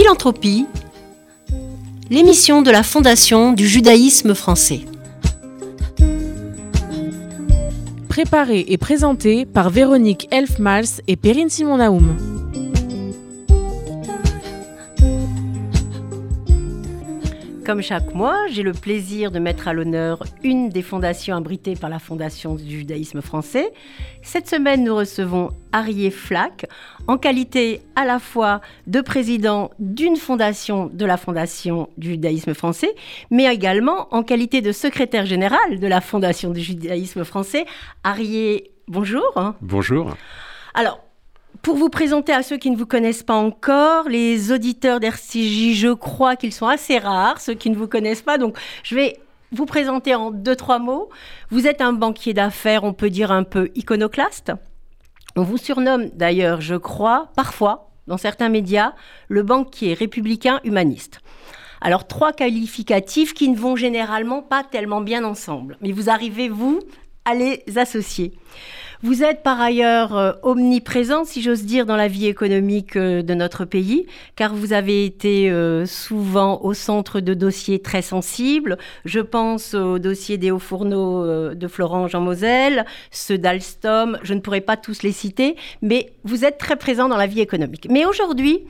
Philanthropie, l'émission de la Fondation du judaïsme français. Préparée et présentée par Véronique Elfmals et Perrine Simon-Naoum. Comme chaque mois, j'ai le plaisir de mettre à l'honneur une des fondations abritées par la Fondation du judaïsme français. Cette semaine, nous recevons Arié Flack, en qualité à la fois de président d'une fondation de la Fondation du judaïsme français, mais également en qualité de secrétaire général de la Fondation du judaïsme français. Arié, bonjour. Bonjour. Alors, pour vous présenter à ceux qui ne vous connaissent pas encore, les auditeurs d'RCJ, je crois qu'ils sont assez rares, ceux qui ne vous connaissent pas. Donc, je vais vous présenter en deux, trois mots. Vous êtes un banquier d'affaires, on peut dire un peu iconoclaste. On vous surnomme d'ailleurs, je crois, parfois, dans certains médias, le banquier républicain humaniste. Alors, trois qualificatifs qui ne vont généralement pas tellement bien ensemble. Mais vous arrivez, vous, à les associer. Vous êtes par ailleurs euh, omniprésent, si j'ose dire, dans la vie économique euh, de notre pays, car vous avez été euh, souvent au centre de dossiers très sensibles. Je pense au dossier des hauts fourneaux de Florange en Moselle, ceux d'Alstom, je ne pourrais pas tous les citer, mais vous êtes très présent dans la vie économique. Mais aujourd'hui,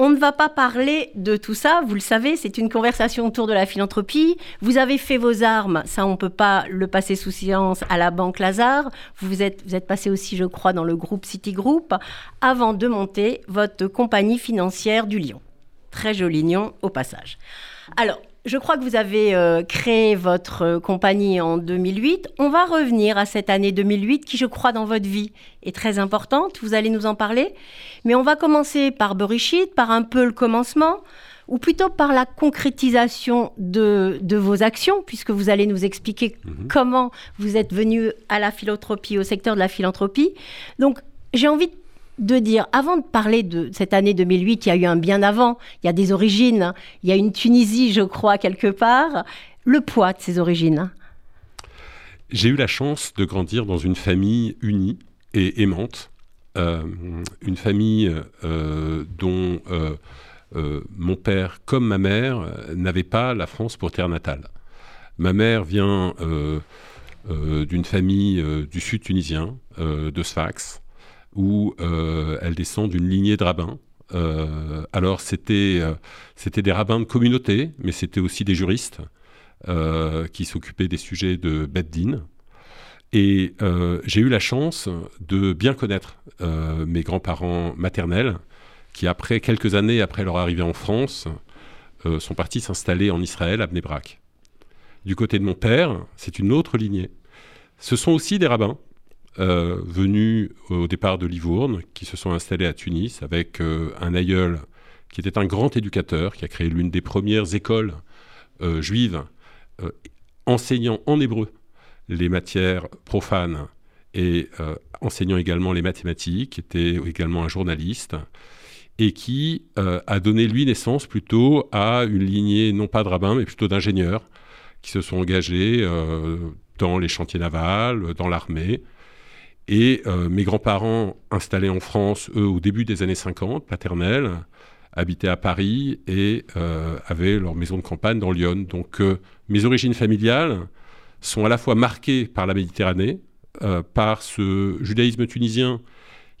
on ne va pas parler de tout ça, vous le savez, c'est une conversation autour de la philanthropie. Vous avez fait vos armes, ça on ne peut pas le passer sous silence à la Banque Lazare. Vous êtes, vous êtes passé aussi, je crois, dans le groupe Citigroup avant de monter votre compagnie financière du Lyon. Très joli nom au passage. Alors, je crois que vous avez euh, créé votre euh, compagnie en 2008. On va revenir à cette année 2008 qui, je crois, dans votre vie est très importante. Vous allez nous en parler. Mais on va commencer par Bereshit, par un peu le commencement, ou plutôt par la concrétisation de, vos actions, puisque vous allez nous expliquer mhm. comment vous êtes venu à la philanthropie, au secteur de la philanthropie. Donc, j'ai envie de de dire, avant de parler de cette année 2008, il y a eu un bien avant, il y a des origines, il y a une Tunisie, je crois, quelque part, le poids de ces origines. J'ai eu la chance de grandir dans une famille unie et aimante, euh, une famille euh, dont euh, mon père comme ma mère n'avaient pas la France pour terre natale. Ma mère vient d'une famille du sud tunisien, de Sfax où euh, elle descend d'une lignée de rabbins. Euh, alors c'était euh, c'était des rabbins de communauté, mais c'était aussi des juristes qui s'occupaient des sujets de Beddin. Et j'ai eu la chance de bien connaître mes grands-parents maternels, qui après quelques années après leur arrivée en France, sont partis s'installer en Israël à Bnebrak. Du côté de mon père, c'est une autre lignée. Ce sont aussi des rabbins, euh, venus au départ de Livourne, qui se sont installés à Tunis avec euh, un aïeul qui était un grand éducateur, qui a créé l'une des premières écoles euh, juives enseignant en hébreu les matières profanes et enseignant également les mathématiques, qui était également un journaliste, et qui a donné lui naissance plutôt à une lignée non pas de rabbins, mais plutôt d'ingénieurs, qui se sont engagés dans les chantiers navals, dans l'armée, et euh, mes grands-parents installés en France, eux, au début des années 50, paternels, habitaient à Paris et euh, avaient leur maison de campagne dans Lyon. Donc euh, mes origines familiales sont à la fois marquées par la Méditerranée, par ce judaïsme tunisien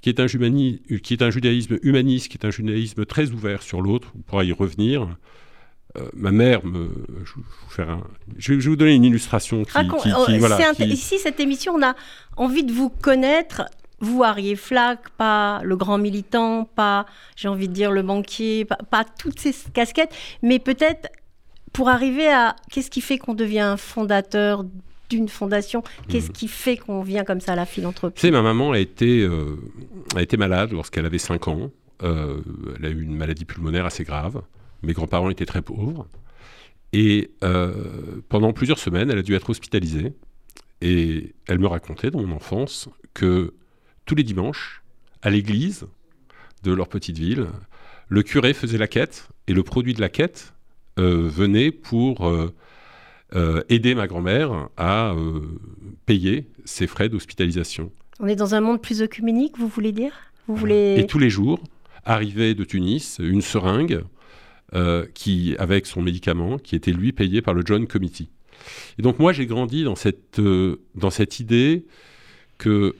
qui est un judaïsme humaniste, qui est un judaïsme très ouvert sur l'autre, on pourra y revenir, euh, ma mère me. Je, je, vais vous donner une illustration qui. Oh, ici, cette émission, on a envie de vous connaître. Vous, Arié Flack, pas le grand militant, pas, j'ai envie de dire, le banquier, pas, toutes ces casquettes, mais peut-être pour arriver à qu'est-ce qui fait qu'on devient fondateur d'une fondation? Qu'est-ce hmm. qui fait qu'on vient comme ça à la philanthropie? Tu sais, ma maman a été, euh, a été malade lorsqu'elle avait 5 ans. Euh, elle a eu une maladie pulmonaire assez grave. Mes grands-parents étaient très pauvres. Et euh, pendant plusieurs semaines, elle a dû être hospitalisée. Et elle me racontait dans mon enfance que tous les dimanches, à l'église de leur petite ville, le curé faisait la quête et le produit de la quête euh, venait pour euh, aider ma grand-mère à payer ses frais d'hospitalisation. On est dans un monde plus œcuménique, vous voulez dire? Vous voulez... Et tous les jours, arrivait de Tunis une seringue qui, avec son médicament qui était lui payé par le John Committee. Et donc moi j'ai grandi dans cette, dans cette idée que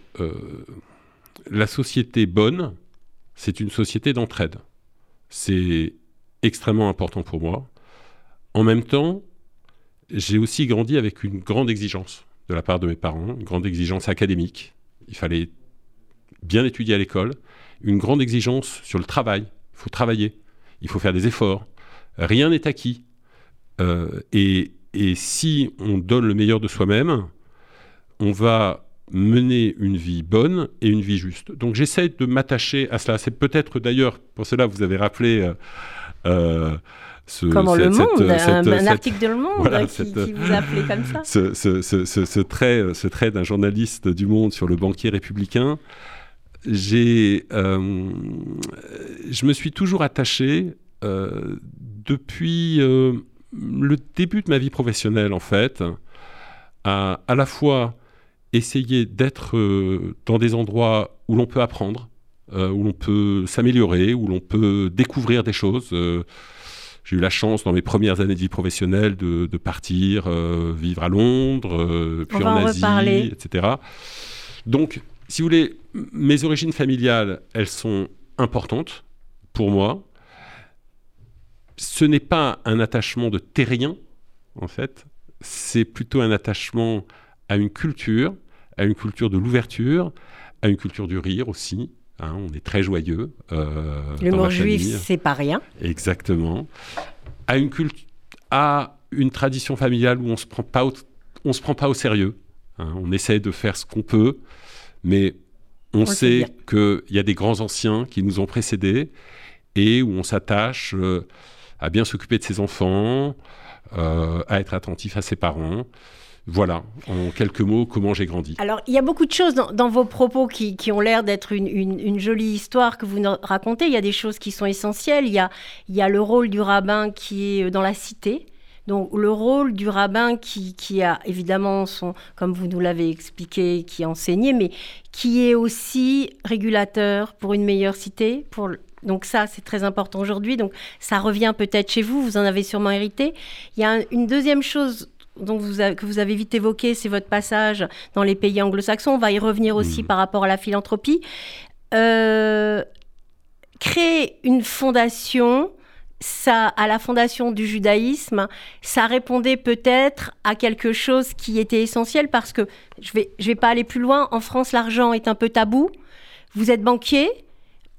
la société bonne, c'est une société d'entraide. C'est extrêmement important pour moi. En même temps, j'ai aussi grandi avec une grande exigence de la part de mes parents, une grande exigence académique. Il fallait bien étudier à l'école, une grande exigence sur le travail. Il faut travailler, il faut faire des efforts. Rien n'est acquis. Euh, et, et si on donne le meilleur de soi-même, on va mener une vie bonne et une vie juste. Donc j'essaie de m'attacher à cela. C'est peut-être d'ailleurs, pour cela vous avez rappelé... Euh, euh ce, Comment le monde, un, article de Le Monde qui, vous appelait comme ça. Ce, ce, trait, ce trait d'un journaliste du Monde sur le banquier républicain. J'ai, euh, je me suis toujours attaché euh, depuis le début de ma vie professionnelle en fait à à la fois essayer d'être euh, dans des endroits où l'on peut apprendre, euh, où l'on peut s'améliorer, où l'on peut découvrir des choses. Euh, j'ai eu la chance dans mes premières années de vie professionnelle de, partir vivre à Londres, puis en, Asie, etc. Donc, si vous voulez, mes origines familiales, elles sont importantes pour moi. Ce n'est pas un attachement de terrien, en fait. C'est plutôt un attachement à une culture, à une culture de l'ouverture, à une culture du rire aussi. Hein, on est très joyeux. Euh, L'humour juif, c'est pas rien. Exactement. À une, à une tradition familiale où on se prend pas on se prend pas au sérieux. Hein. on essaie de faire ce qu'on peut, mais on, sait qu'il y a des grands anciens qui nous ont précédés et où on s'attache euh, à bien s'occuper de ses enfants, euh, à être attentif à ses parents. Voilà, en quelques mots, comment j'ai grandi. Alors, il y a beaucoup de choses dans, vos propos qui, ont l'air d'être une, jolie histoire que vous racontez. Il y a des choses qui sont essentielles. Il y a, il y a le rôle du rabbin qui est dans la cité. Donc, le rôle du rabbin qui, qui a évidemment son, comme vous nous l'avez expliqué, qui enseigné, mais qui est aussi régulateur pour une meilleure cité, pour donc ça, c'est très important aujourd'hui. Donc ça revient peut-être chez vous, vous en avez sûrement hérité. Il y a une deuxième chose donc vous que vous avez vite évoqué, c'est votre passage dans les pays anglo-saxons. On va y revenir aussi mmh. par rapport à la philanthropie. Euh, créer une fondation, ça, à la fondation du judaïsme, ça répondait peut-être à quelque chose qui était essentiel parce que je vais, je vais pas aller plus loin. En France, l'argent est un peu tabou. Vous êtes banquier,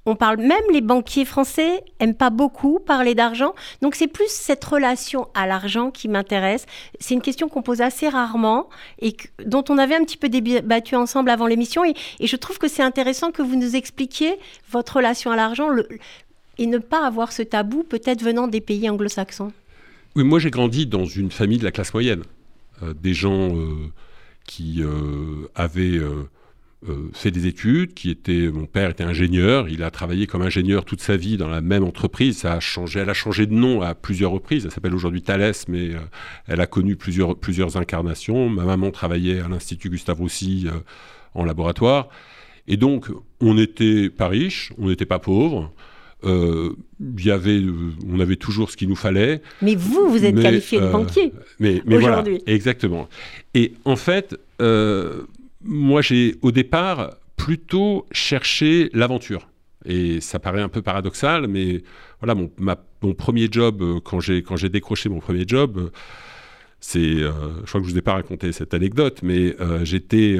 on parle même les banquiers français aiment pas beaucoup parler d'argent. Donc c'est plus cette relation à l'argent qui m'intéresse. C'est une question qu'on pose assez rarement et dont on avait un petit peu débattu ensemble avant l'émission. Et, je trouve que c'est intéressant que vous nous expliquiez votre relation à l'argent et ne pas avoir ce tabou peut-être venant des pays anglo-saxons. Oui, moi j'ai grandi dans une famille de la classe moyenne. Euh, des gens euh, qui euh, avaient fait des études, qui était, mon père était ingénieur, il a travaillé comme ingénieur toute sa vie dans la même entreprise, ça a changé, elle a changé de nom à plusieurs reprises, elle s'appelle aujourd'hui Thales, mais elle a connu plusieurs, plusieurs incarnations. Ma maman travaillait à l'Institut Gustave Roussy en laboratoire, et donc on n'était pas riche, on n'était pas pauvre. Y avait, on avait toujours ce qu'il nous fallait. Mais vous, vous êtes qualifié de banquier mais, mais aujourd'hui. Voilà, exactement. Et en fait, moi, j'ai au départ plutôt cherché l'aventure. Et ça paraît un peu paradoxal, mais voilà, mon, mon premier job, euh, quand j'ai, quand j'ai décroché mon premier job, euh, c'est, euh, je crois que je vous ai pas raconté cette anecdote, mais j'étais,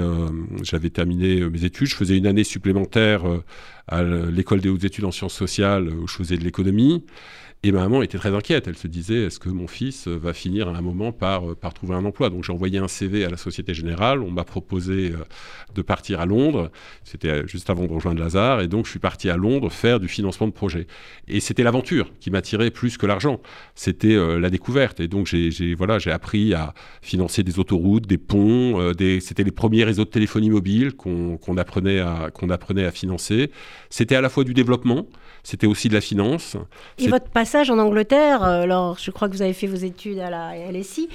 j'avais terminé mes études, je faisais une année supplémentaire à l'école des hautes études en sciences sociales où je faisais de l'économie. Et ma maman était très inquiète. Elle se disait est-ce que mon fils va finir à un moment par, euh, par trouver un emploi? Donc j'ai envoyé un CV à la Société Générale. On m'a proposé euh, de partir à Londres. C'était euh, juste avant de rejoindre Lazare. Et donc je suis parti à Londres faire du financement de projet. Et c'était l'aventure qui m'attirait plus que l'argent. C'était la découverte. Et donc j'ai voilà, appris à financer des autoroutes, des ponts. des... C'était les premiers réseaux de téléphonie mobile qu'on apprenait, à, qu'on apprenait à financer. C'était à la fois du développement c'était aussi de la finance. Et votre passage en Angleterre, euh, alors je crois que vous avez fait vos études à la LSI,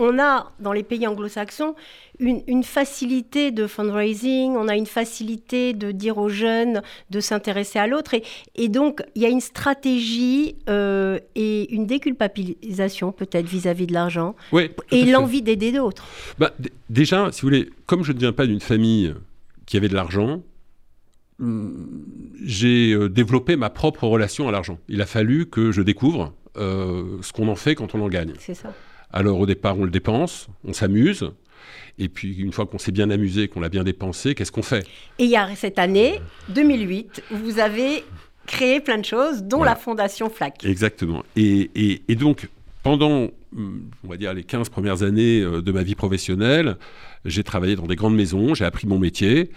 on a dans les pays anglo-saxons une, facilité de fundraising, on a une facilité de dire aux jeunes de s'intéresser à l'autre. Et, donc, il y a une stratégie euh, et une déculpabilisation peut-être vis-à-vis de l'argent. et l'envie d'aider d'autres. Bah, déjà, si vous voulez, comme je ne viens pas d'une famille qui avait de l'argent, j'ai euh, développé ma propre relation à l'argent. Il a fallu que je découvre euh, ce qu'on en fait quand on en gagne. C'est ça. Alors au départ, on le dépense, on s'amuse. Et puis une fois qu'on s'est bien amusé, qu'on l'a bien dépensé, qu'est-ce qu'on fait? Et il y a cette année, 2008, vous avez créé plein de choses, dont la fondation FLAC. Exactement. Et, donc, pendant, on va dire, les 15 premières années euh, de ma vie professionnelle, j'ai travaillé dans des grandes maisons, j'ai appris mon métier.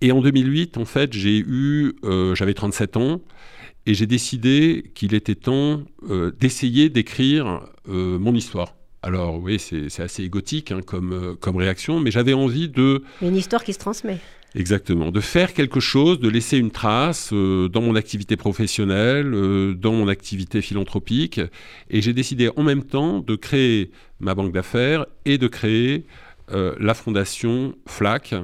Et en 2008, en fait, j'ai eu, euh, j'avais 37 ans, et j'ai décidé qu'il était temps euh, d'essayer d'écrire mon histoire. Alors oui, c'est assez égotique hein, comme, euh, comme réaction, mais j'avais envie de... Une histoire qui se transmet. Exactement, de faire quelque chose, de laisser une trace euh, dans mon activité professionnelle, euh, dans mon activité philanthropique. Et j'ai décidé en même temps de créer ma banque d'affaires et de créer euh, la fondation FLAC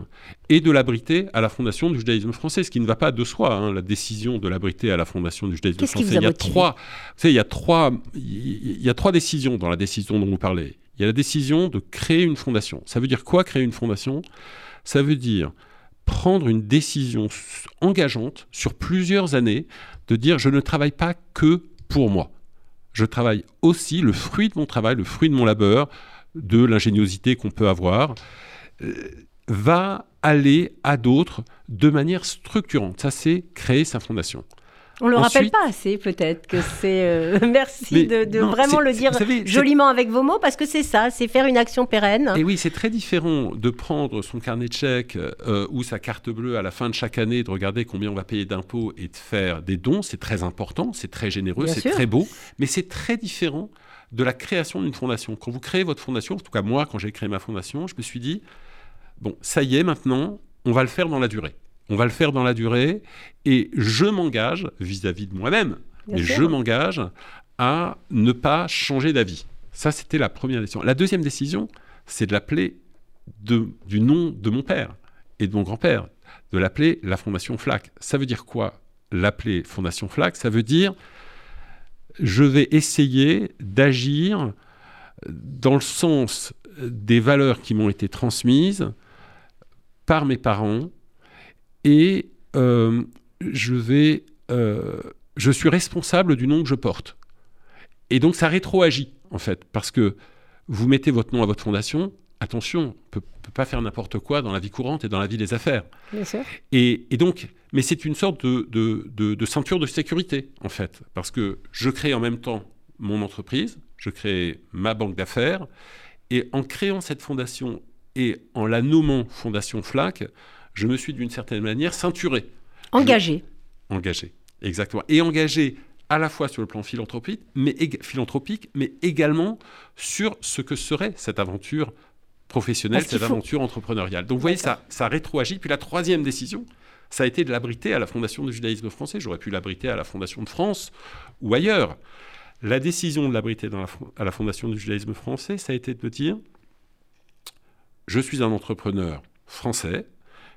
et de l'abriter à la fondation du judaïsme français, ce qui ne va pas de soi, hein, la décision de l'abriter à la fondation du judaïsme français. il, y a trois, il, y a trois, il y a trois décisions dans la décision dont vous parlez. Il y a la décision de créer une fondation. Ça veut dire quoi créer une fondation? Ça veut dire prendre une décision engageante sur plusieurs années de dire je ne travaille pas que pour moi. Je travaille aussi le fruit de mon travail, le fruit de mon labeur, de l'ingéniosité qu'on peut avoir, euh, va aller à d'autres de manière structurante. Ça, c'est créer sa fondation. On ne le rappelle pas assez, peut-être, que c'est... Euh, merci de, vraiment le dire joliment avec vos mots, parce que c'est ça, c'est faire une action pérenne. Et oui, c'est très différent de prendre son carnet de chèques euh, ou sa carte bleue à la fin de chaque année, de regarder combien on va payer d'impôts et de faire des dons. C'est très important, c'est très généreux, c'est très beau, mais c'est très différent de la création d'une fondation. Quand vous créez votre fondation, en tout cas moi, quand j'ai créé ma fondation, je me suis dit, bon, ça y est, maintenant, on va le faire dans la durée. On va le faire dans la durée et je m'engage vis-à-vis de moi-même, et je m'engage à ne pas changer d'avis. Ça, c'était la première décision. La deuxième décision, c'est de l'appeler du nom de mon père et de mon grand-père, de l'appeler la Fondation FLAC. Ça veut dire quoi L'appeler Fondation FLAC, ça veut dire je vais essayer d'agir dans le sens des valeurs qui m'ont été transmises par mes parents et euh, je vais euh, je suis responsable du nom que je porte et donc ça rétroagit en fait parce que vous mettez votre nom à votre fondation attention, on ne peut pas faire n'importe quoi dans la vie courante et dans la vie des affaires. Bien sûr. Et, donc, mais c'est une sorte de, de, ceinture de sécurité, en fait, parce que je crée en même temps mon entreprise, je crée ma banque d'affaires, et en créant cette fondation et en la nommant Fondation FLAC, je me suis d'une certaine manière ceinturé. Engagé. engagé, exactement. Et engagé à la fois sur le plan philanthropique mais, philanthropique, mais également sur ce que serait cette aventure professionnelle, cette aventure entrepreneuriale. Donc vous voyez, ça, ça rétroagit. Puis la troisième décision, ça a été de l'abriter à la Fondation du judaïsme français. J'aurais pu l'abriter à la Fondation de France ou ailleurs. La décision de l'abriter à la Fondation du judaïsme français, ça a été de me dire, je suis un entrepreneur français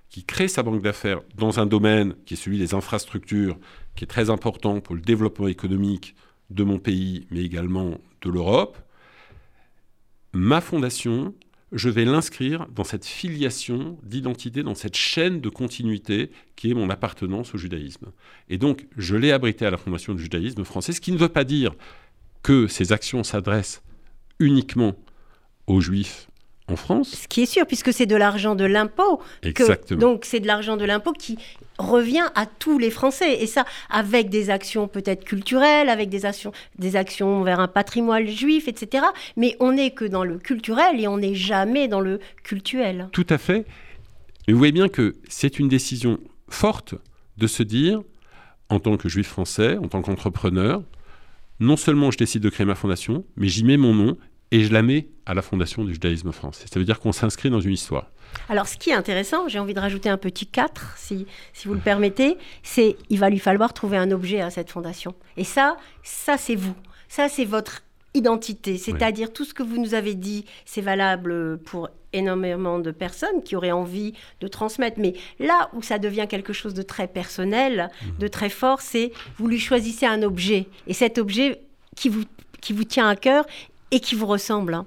qui crée sa banque d'affaires dans un domaine qui est celui des infrastructures, qui est très important pour le développement économique de mon pays, mais également de l'Europe. Ma fondation je vais l'inscrire dans cette filiation d'identité, dans cette chaîne de continuité qui est mon appartenance au judaïsme. Et donc, je l'ai abrité à la Fondation du judaïsme français, ce qui ne veut pas dire que ces actions s'adressent uniquement aux juifs en France. Ce qui est sûr, puisque c'est de l'argent de l'impôt. Exactement. donc c'est de l'argent de l'impôt qui revient à tous les Français. Et ça, avec des actions peut-être culturelles, avec des actions, des actions vers un patrimoine juif, etc. Mais on n'est que dans le culturel et on n'est jamais dans le cultuel. Tout à fait. Et vous voyez bien que c'est une décision forte de se dire, en tant que juif français, en tant qu'entrepreneur, non seulement je décide de créer ma fondation, mais j'y mets mon nom et je la mets à la fondation du judaïsme français. Ça veut dire qu'on s'inscrit dans une histoire. Alors, ce qui est intéressant, j'ai envie de rajouter un petit 4, si, si vous le permettez, c'est il va lui falloir trouver un objet à cette fondation. Et ça, ça c'est vous. Ça, c'est votre identité. C'est-à-dire tout ce que vous nous avez dit, c'est valable pour énormément de personnes qui auraient envie de transmettre. Mais là où ça devient quelque chose de très personnel, mhm. de très fort, c'est vous lui choisissez un objet. Et cet objet qui vous, qui vous tient à cœur et qui vous ressemble. Hein.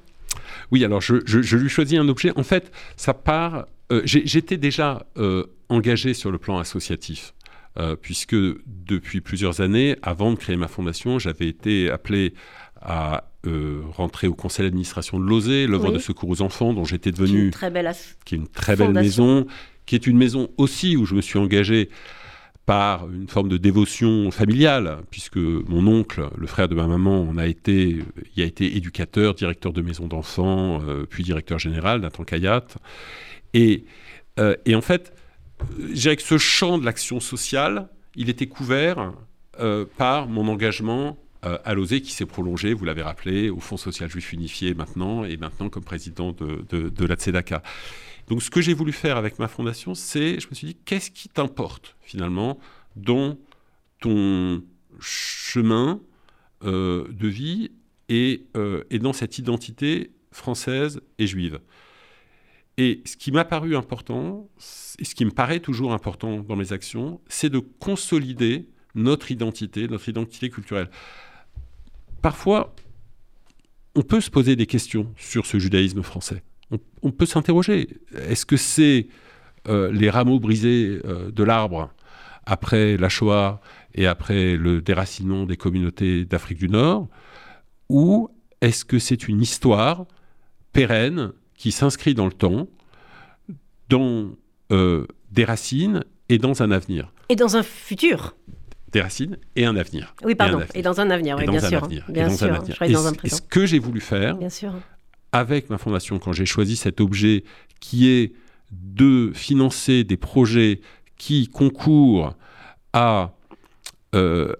Oui, alors je, je, lui choisis un objet. En fait, ça part. Euh, j'étais déjà euh, engagé sur le plan associatif. Euh, puisque depuis plusieurs années, avant de créer ma fondation, j'avais été appelé à euh, rentrer au conseil d'administration de l'OSE, l'œuvre de secours aux enfants, dont j'étais devenu. Qui est une très belle, qui est une très belle maison, qui est une maison aussi où je me suis engagé par une forme de dévotion familiale, puisque mon oncle, le frère de ma maman, on a été, il a été éducateur, directeur de maison d'enfants, euh, puis directeur général Nathan Kayat. Et, euh, et en fait, je dirais que ce champ de l'action sociale, il était couvert par mon engagement euh, à l'OSE qui s'est prolongé, vous l'avez rappelé, au Fonds social juif unifié maintenant, et maintenant comme président de, de, la Tzedaka. Donc ce que j'ai voulu faire avec ma fondation, c'est, je me suis dit, qu'est-ce qui t'importe finalement dans ton chemin euh, de vie et, euh, et, dans cette identité française et juive? Et ce qui m'a paru important, et ce qui me paraît toujours important dans mes actions, c'est de consolider notre identité, notre identité culturelle parfois, on peut se poser des questions sur ce judaïsme français. On, peut s'interroger. Est-ce que c'est euh, les rameaux brisés euh, de l'arbre après la Shoah et après le déracinement des communautés d'Afrique du Nord Ou est-ce que c'est une histoire pérenne qui s'inscrit dans le temps, dans euh, des racines et dans un avenir? Et dans un futur des racines et un avenir. Oui, pardon. Et, dans un avenir, oui, bien sûr. Bien sûr. Et, dans un et, ce que j'ai voulu faire, bien sûr. Avec ma fondation, quand j'ai choisi cet objet qui est de financer des projets qui concourent à, euh,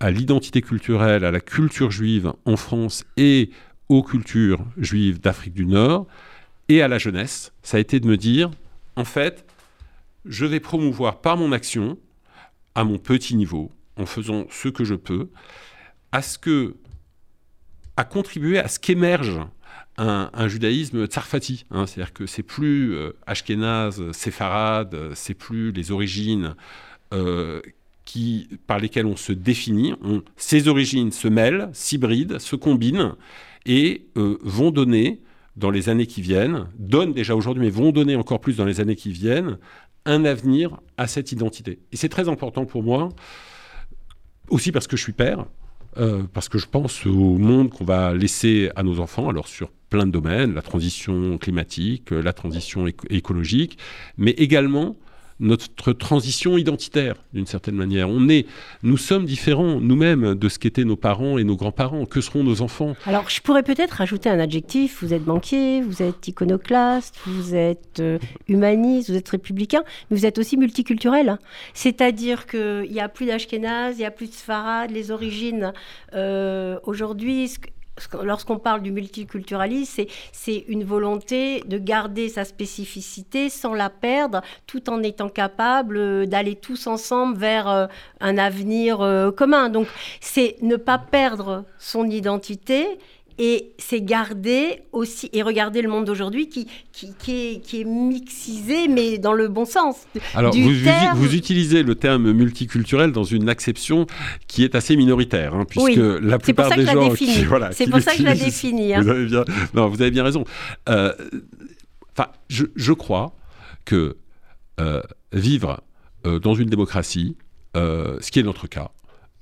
à, l'identité culturelle, à la culture juive en France et aux cultures juives d'Afrique du Nord, et à la jeunesse, ça a été de me dire, en fait, je vais promouvoir par mon action à mon petit niveau, en faisant ce que je peux, à ce que, à contribuer à ce qu'émerge un, judaïsme tsarfati. Hein. C'est-à-dire que c'est plus euh, ashkénaze, séfarade, c'est plus les origines euh, qui, par lesquelles on se définit. ces origines se mêlent, s'hybrident, se combinent et euh, vont donner dans les années qui viennent, donnent déjà aujourd'hui, mais vont donner encore plus dans les années qui viennent, un avenir à cette identité. Et c'est très important pour moi, aussi parce que je suis père, euh, parce que je pense au monde qu'on va laisser à nos enfants, alors sur plein de domaines, la transition climatique, la transition écologique, mais également notre transition identitaire, d'une certaine manière. On est, nous sommes différents nous-mêmes de ce qu'étaient nos parents et nos grands-parents. Que seront nos enfants? Alors, je pourrais peut-être rajouter un adjectif. Vous êtes banquier, vous êtes iconoclaste, vous êtes euh, humaniste, vous êtes républicain, mais vous êtes aussi multiculturel. C'est-à-dire qu'il n'y a plus d'Ashkenaz, il n'y a plus de Sfarad, les origines. Euh, aujourd'hui, lorsqu'on parle du multiculturalisme, c'est une volonté de garder sa spécificité sans la perdre, tout en étant capable euh, d'aller tous ensemble vers euh, un avenir euh, commun. Donc, c'est ne pas perdre son identité et c'est garder aussi et regarder le monde d'aujourd'hui qui, qui, est, qui, est, mixisé mais dans le bon sens. Alors vous, utilisez le terme multiculturel dans une acception qui est assez minoritaire hein, puisque la plupart des gens voilà c'est pour ça que je la définis. Hein. Vous avez bien non vous avez bien raison. Euh, je, je, crois que euh, vivre euh, dans une démocratie, ce qui est notre cas,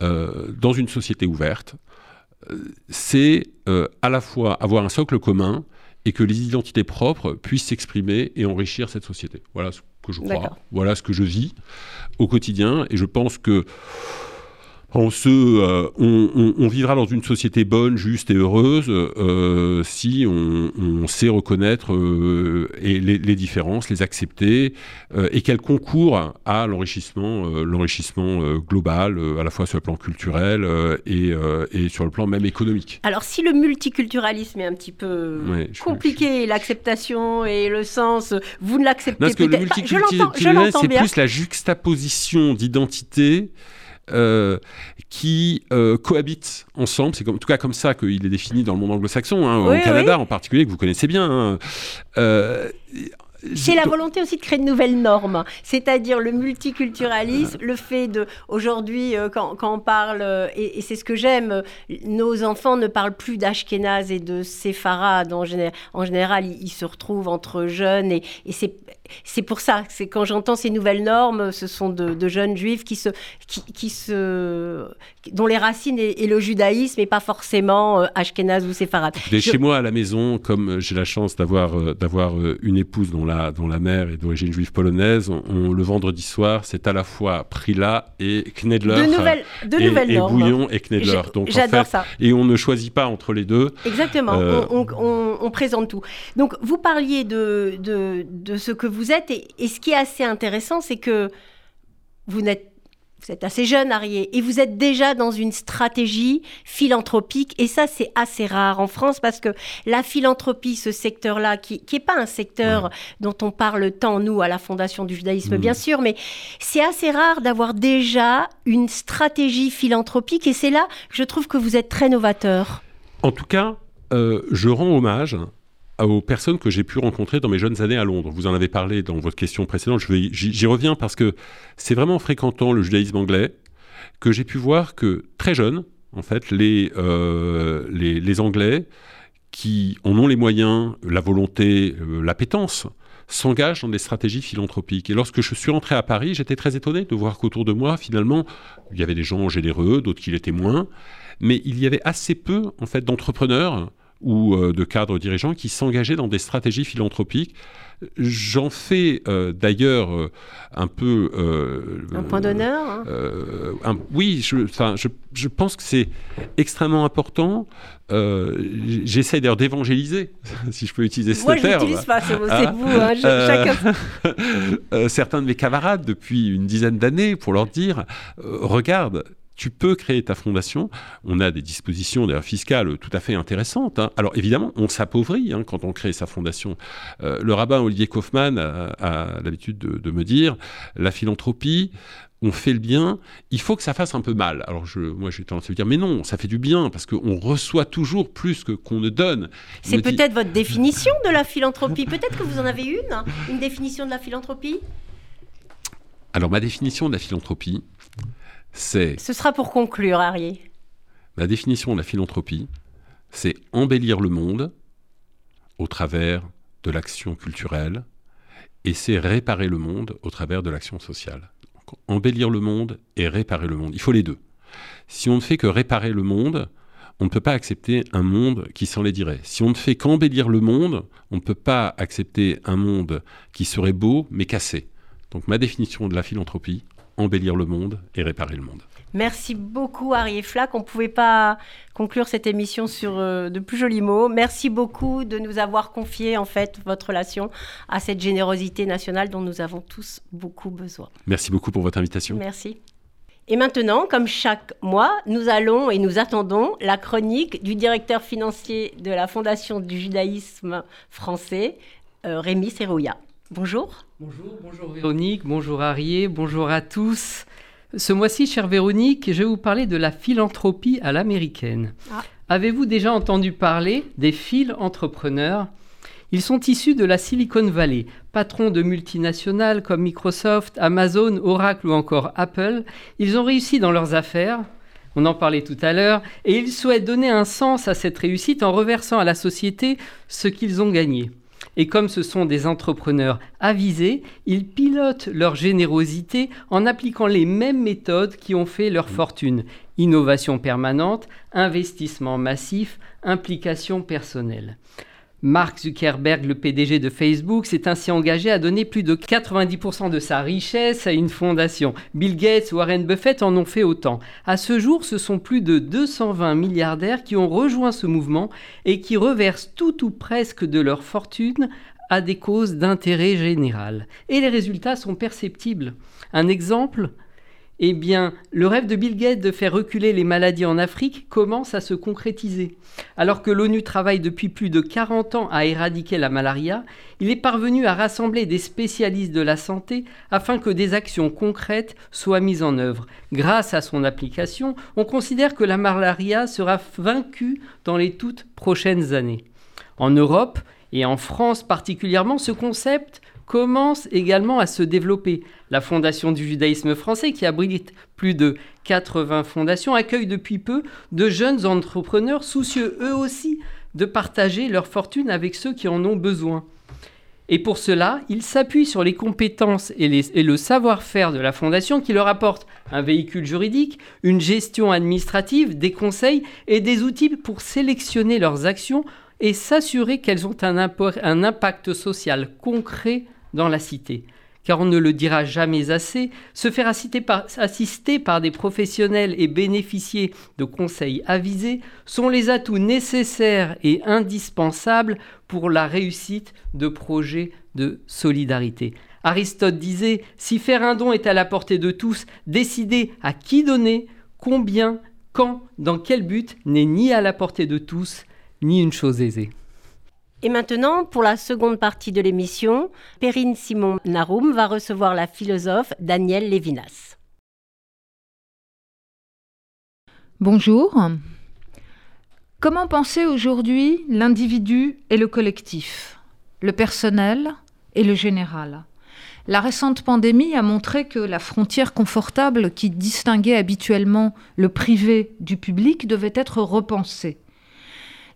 dans une société ouverte, c'est euh, à la fois avoir un socle commun et que les identités propres puissent s'exprimer et enrichir cette société. Voilà ce que je crois, voilà ce que je vis au quotidien, et je pense que on, se, euh, on, vivra dans une société bonne, juste et heureuse euh, si on, sait reconnaître euh, et les, différences, les accepter et qu'elles concourent à l'enrichissement, l'enrichissement global, à la fois sur le plan culturel et, et, sur le plan même économique. Alors si le multiculturalisme est un petit peu compliqué, l'acceptation et le sens, vous ne l'acceptez peut-être pas. Le multiculturalisme, c'est plus la juxtaposition d'identités qui cohabitent ensemble. C'est en tout cas comme ça qu'il est défini dans le monde anglo-saxon, hein, au Canada en particulier, que vous connaissez bien. Hein. C'est la volonté aussi de créer de nouvelles normes, c'est-à-dire le multiculturalisme, le fait de, aujourd'hui, euh, quand, on parle, euh, et, c'est ce que j'aime, nos enfants ne parlent plus d'Ashkenaz et de séfarade. En, en général, ils, se retrouvent entre jeunes et, et c'est c'est pour ça, c'est quand j'entends ces nouvelles normes, ce sont de, jeunes juifs qui se, qui, se, dont les racines est, le judaïsme et pas forcément euh, ashkénaze ou séfarade. Chez moi à la maison, comme j'ai la chance d'avoir euh, d'avoir euh, une épouse dont la, dont la mère est d'origine juive polonaise, on, le vendredi soir, c'est à la fois Prila et Knedler. De nouvelles, de et, nouvelles et Bouillon et Knedler. J'adore ça. Et on ne choisit pas entre les deux. Exactement, on, présente tout. Donc vous parliez de, de, de ce que vous êtes. Et, ce qui est assez intéressant, c'est que vous êtes assez jeune, Arié, et vous êtes déjà dans une stratégie philanthropique. Et ça, c'est assez rare en France parce que la philanthropie, ce secteur-là, qui n'est pas un secteur dont on parle tant, nous, à la Fondation du judaïsme, bien sûr, mais c'est assez rare d'avoir déjà une stratégie philanthropique. Et c'est là, je trouve que vous êtes très novateur. En tout cas, euh, je rends hommage aux personnes que j'ai pu rencontrer dans mes jeunes années à Londres. Vous en avez parlé dans votre question précédente, j'y reviens parce que c'est vraiment en fréquentant le judaïsme anglais que j'ai pu voir que très jeunes, en fait, les, euh, les, Anglais qui en ont les moyens, la volonté, euh, l'appétence, s'engagent dans des stratégies philanthropiques. Et lorsque je suis rentré à Paris, j'étais très étonné de voir qu'autour de moi, finalement, il y avait des gens généreux, d'autres qui l'étaient moins, mais il y avait assez peu, en fait, d'entrepreneurs ou euh, de cadres dirigeants qui s'engageaient dans des stratégies philanthropiques. J'en fais euh, d'ailleurs euh, un peu... un point d'honneur hein. Oui, je, je, je, pense que c'est extrêmement important. J'essaie d'ailleurs d'évangéliser, si je peux utiliser ce terme. Moi, je pas, c'est vous. Hein, chacun... certains de mes camarades depuis une dizaine d'années pour leur dire, regarde, tu peux créer ta fondation. On a des dispositions d'ailleurs fiscales tout à fait intéressantes. Hein. Alors évidemment, on s'appauvrit hein, quand on crée sa fondation. Euh, le rabbin Olivier Kaufmann a, l'habitude de, me dire, la philanthropie, on fait le bien, il faut que ça fasse un peu mal. Alors je, moi j'ai tendance à dire, mais non, ça fait du bien parce qu'on reçoit toujours plus que qu'on ne donne. C'est peut-être votre définition de la philanthropie. Peut-être que vous en avez une, une définition de la philanthropie? Alors ma définition de la philanthropie, ce sera pour conclure, Harry. La définition de la philanthropie, c'est embellir le monde au travers de l'action culturelle et c'est réparer le monde au travers de l'action sociale. embellir le monde et réparer le monde. Il faut les deux. Si on ne fait que réparer le monde, on ne peut pas accepter un monde qui s'en les dirait. Si on ne fait qu'embellir le monde, on ne peut pas accepter un monde qui serait beau mais cassé. Donc ma définition de la philanthropie, embellir le monde et réparer le monde. Merci beaucoup Harry Flack. On ne pouvait pas conclure cette émission sur euh, de plus jolis mots. Merci beaucoup de nous avoir confié en fait votre relation à cette générosité nationale dont nous avons tous beaucoup besoin. Merci beaucoup pour votre invitation. Merci. Et maintenant, comme chaque mois, nous allons et nous attendons la chronique du directeur financier de la Fondation du judaïsme français, euh, Rémi Serrouya. Bonjour. Bonjour, bonjour Véronique, bonjour Arié, bonjour à tous. Ce mois-ci, chère Véronique, je vais vous parler de la philanthropie à l'américaine. Ah. Avez-vous déjà entendu parler des entrepreneurs Ils sont issus de la Silicon Valley, patrons de multinationales comme Microsoft, Amazon, Oracle ou encore Apple. Ils ont réussi dans leurs affaires, on en parlait tout à l'heure, et ils souhaitent donner un sens à cette réussite en reversant à la société ce qu'ils ont gagné. Et comme ce sont des entrepreneurs avisés, ils pilotent leur générosité en appliquant les mêmes méthodes qui ont fait leur fortune. Innovation permanente, investissement massif, implication personnelle. Mark Zuckerberg, le PDG de Facebook, s'est ainsi engagé à donner plus de 90% de sa richesse à une fondation. Bill Gates, Warren Buffett en ont fait autant. À ce jour, ce sont plus de 220 milliardaires qui ont rejoint ce mouvement et qui reversent tout ou presque de leur fortune à des causes d'intérêt général. Et les résultats sont perceptibles. Un exemple eh bien, le rêve de Bill Gates de faire reculer les maladies en Afrique commence à se concrétiser. Alors que l'ONU travaille depuis plus de 40 ans à éradiquer la malaria, il est parvenu à rassembler des spécialistes de la santé afin que des actions concrètes soient mises en œuvre. Grâce à son application, on considère que la malaria sera vaincue dans les toutes prochaines années. En Europe, et en France particulièrement, ce concept commence également à se développer. La Fondation du judaïsme français, qui abrite plus de 80 fondations, accueille depuis peu de jeunes entrepreneurs soucieux eux aussi de partager leur fortune avec ceux qui en ont besoin. Et pour cela, ils s'appuient sur les compétences et, le savoir-faire de la Fondation qui leur apporte un véhicule juridique, une gestion administrative, des conseils et des outils pour sélectionner leurs actions et s'assurer qu'elles ont un, impact social concret dans la cité. Car on ne le dira jamais assez, se faire assister par des professionnels et bénéficier de conseils avisés sont les atouts nécessaires et indispensables pour la réussite de projets de solidarité. Aristote disait, si faire un don est à la portée de tous, décider à qui donner, combien, quand, dans quel but n'est ni à la portée de tous, ni une chose aisée. Et maintenant, pour la seconde partie de l'émission, Perrine Simon Naroum va recevoir la philosophe Danielle Lévinas. Bonjour. Comment penser aujourd'hui l'individu et le collectif, le personnel et le général? La récente pandémie a montré que la frontière confortable qui distinguait habituellement le privé du public devait être repensée.